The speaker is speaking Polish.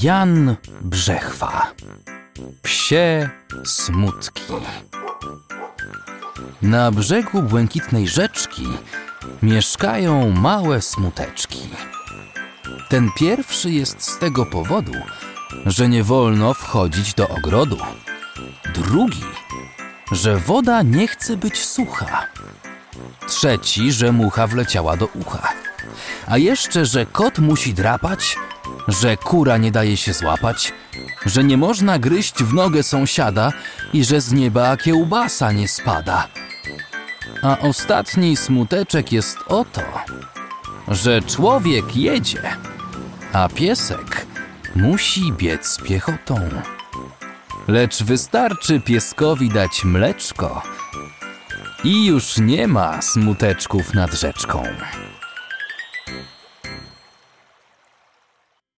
Jan Brzechwa. Psie smutki. Na brzegu błękitnej rzeczki mieszkają małe smuteczki. Ten pierwszy jest z tego powodu, że nie wolno wchodzić do ogrodu. Drugi, że woda nie chce być sucha. Trzeci, że mucha wleciała do ucha. A jeszcze, że kot musi drapać, że kura nie daje się złapać, że nie można gryźć w nogę sąsiada i że z nieba kiełbasa nie spada. A ostatni smuteczek jest o to, że człowiek jedzie, a piesek musi biec piechotą. Lecz wystarczy pieskowi dać mleczko i już nie ma smuteczków nad rzeczką.